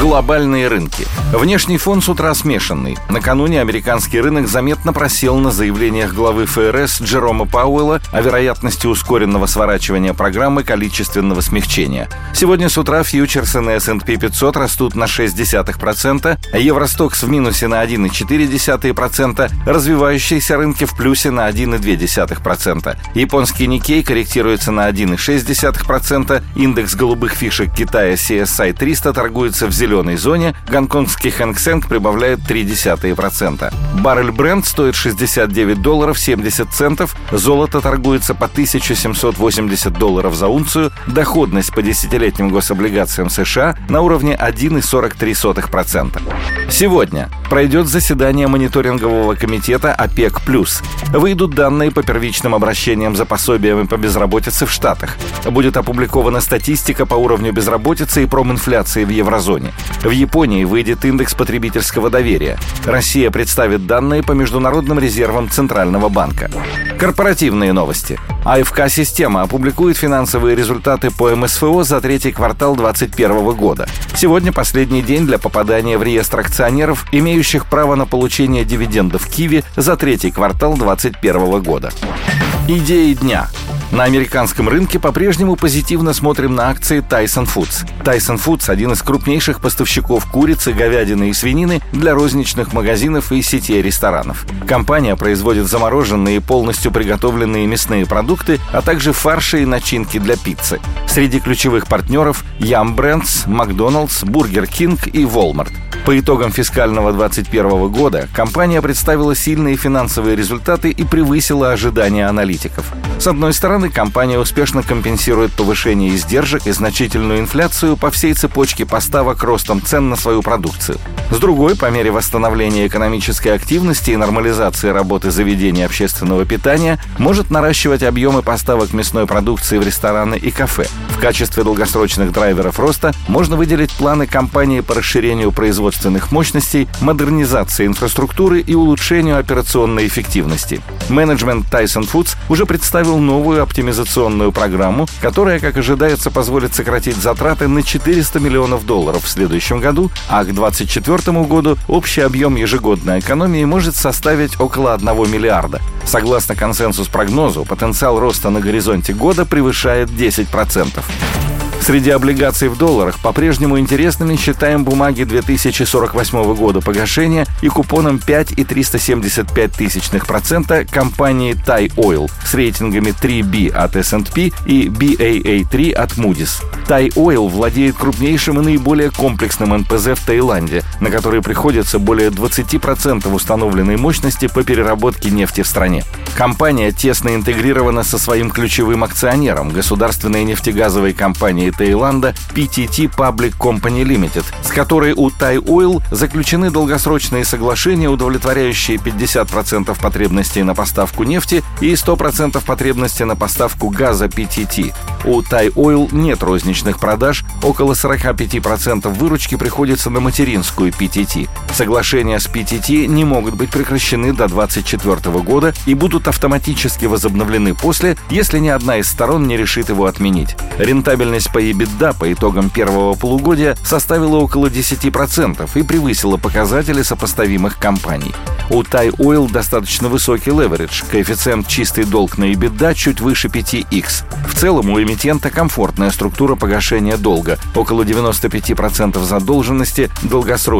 Глобальные рынки. Внешний фон с утра смешанный. Накануне американский рынок заметно просел на заявлениях главы ФРС Джерома Пауэлла о вероятности ускоренного сворачивания программы количественного смягчения. Сегодня с утра фьючерсы на S&P 500 растут на 0,6%, а Евростокс в минусе на 1,4%, развивающиеся рынки в плюсе на 1,2%. Японский Никей корректируется на 1,6%, индекс голубых фишек Китая CSI 300 торгуется в зеленом зеленой зоне, гонконгский Хэнк Сэнк прибавляет 0,3%. Баррель бренд стоит 69 долларов 70 центов, золото торгуется по 1780 долларов за унцию, доходность по десятилетним гособлигациям США на уровне 1,43%. Сегодня пройдет заседание мониторингового комитета ОПЕК+. Выйдут данные по первичным обращениям за пособиями по безработице в Штатах. Будет опубликована статистика по уровню безработицы и проминфляции в еврозоне. В Японии выйдет индекс потребительского доверия. Россия представит данные по международным резервам Центрального банка. Корпоративные новости. АФК-система опубликует финансовые результаты по МСФО за третий квартал 2021 года. Сегодня последний день для попадания в реестр акционеров, имеющих право на получение дивидендов Киви за третий квартал 2021 года. Идеи дня. На американском рынке по-прежнему позитивно смотрим на акции Tyson Foods. Tyson Foods – один из крупнейших поставщиков курицы, говядины и свинины для розничных магазинов и сетей ресторанов. Компания производит замороженные и полностью приготовленные мясные продукты, а также фарши и начинки для пиццы. Среди ключевых партнеров – Yum Brands, McDonald's, Burger King и Walmart. По итогам фискального 2021 года компания представила сильные финансовые результаты и превысила ожидания аналитиков. С одной стороны, компания успешно компенсирует повышение издержек и значительную инфляцию по всей цепочке поставок ростом цен на свою продукцию. С другой, по мере восстановления экономической активности и нормализации работы заведений общественного питания, может наращивать объемы поставок мясной продукции в рестораны и кафе. В качестве долгосрочных драйверов роста можно выделить планы компании по расширению производственных мощностей, модернизации инфраструктуры и улучшению операционной эффективности. Менеджмент Tyson Foods уже представил новую оптимизационную программу, которая, как ожидается, позволит сократить затраты на 400 миллионов долларов в следующем году, а к 2024 году общий объем ежегодной экономии может составить около 1 миллиарда. Согласно консенсус-прогнозу, потенциал роста на горизонте года превышает 10%. Среди облигаций в долларах по-прежнему интересными считаем бумаги 2048 года погашения и купоном 5,375% компании Thai Oil с рейтингами 3B от S&P и BAA3 от Moody's. Thai Oil владеет крупнейшим и наиболее комплексным НПЗ в Таиланде, на который приходится более 20% установленной мощности по переработке нефти в стране. Компания тесно интегрирована со своим ключевым акционером, государственной нефтегазовой компанией Таиланда PTT Public Company Limited, с которой у Thai Oil заключены долгосрочные соглашения, удовлетворяющие 50% потребностей на поставку нефти и 100% потребностей на поставку газа PTT. У Thai Oil нет розничных продаж, около 45% выручки приходится на материнскую PTT. Соглашения с PTT не могут быть прекращены до 2024 года и будут автоматически возобновлены после, если ни одна из сторон не решит его отменить. Рентабельность по EBITDA по итогам первого полугодия составила около 10% и превысила показатели сопоставимых компаний. У Thai Oil достаточно высокий леверидж, коэффициент чистый долг на EBITDA чуть выше 5x. В целом у эмитента комфортная структура погашения долга, около 95% задолженности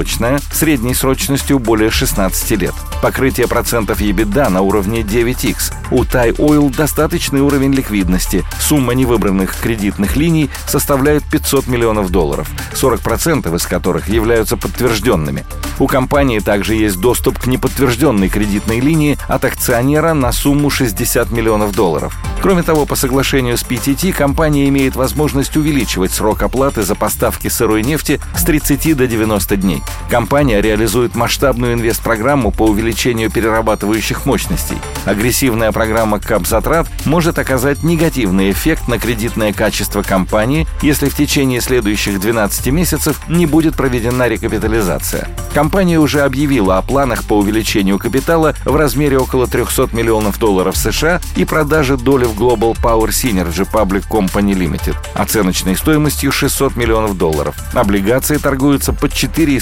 долгосрочная, средней срочностью более 16 лет. Покрытие процентов EBITDA на уровне 9x. У Thai Oil достаточный уровень ликвидности. Сумма невыбранных кредитных линий составляет 500 миллионов долларов, 40% из которых являются подтвержденными. У компании также есть доступ к неподтвержденной кредитной линии от акционера на сумму 60 миллионов долларов. Кроме того, по соглашению с PTT компания имеет возможность увеличивать срок оплаты за поставки сырой нефти с 30 до 90 дней. Компания реализует масштабную инвестпрограмму по увеличению перерабатывающих мощностей. Агрессивная программа капзатрат может оказать негативный эффект на кредитное качество компании, если в течение следующих 12 месяцев не будет проведена рекапитализация. Компания уже объявила о планах по увеличению капитала в размере около 300 миллионов долларов США и продаже доли в Global Power Synergy Public Company Limited оценочной стоимостью 600 миллионов долларов. Облигации торгуются под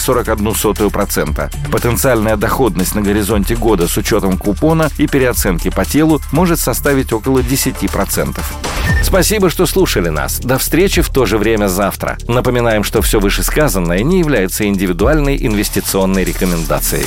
4,41%. Потенциальная доходность на горизонте года с учетом купона и переоценки по телу может составить около 10%. Спасибо, что слушали нас. До встречи в то же время завтра. Напоминаем, что все вышесказанное не является индивидуальной инвестиционной рекомендацией.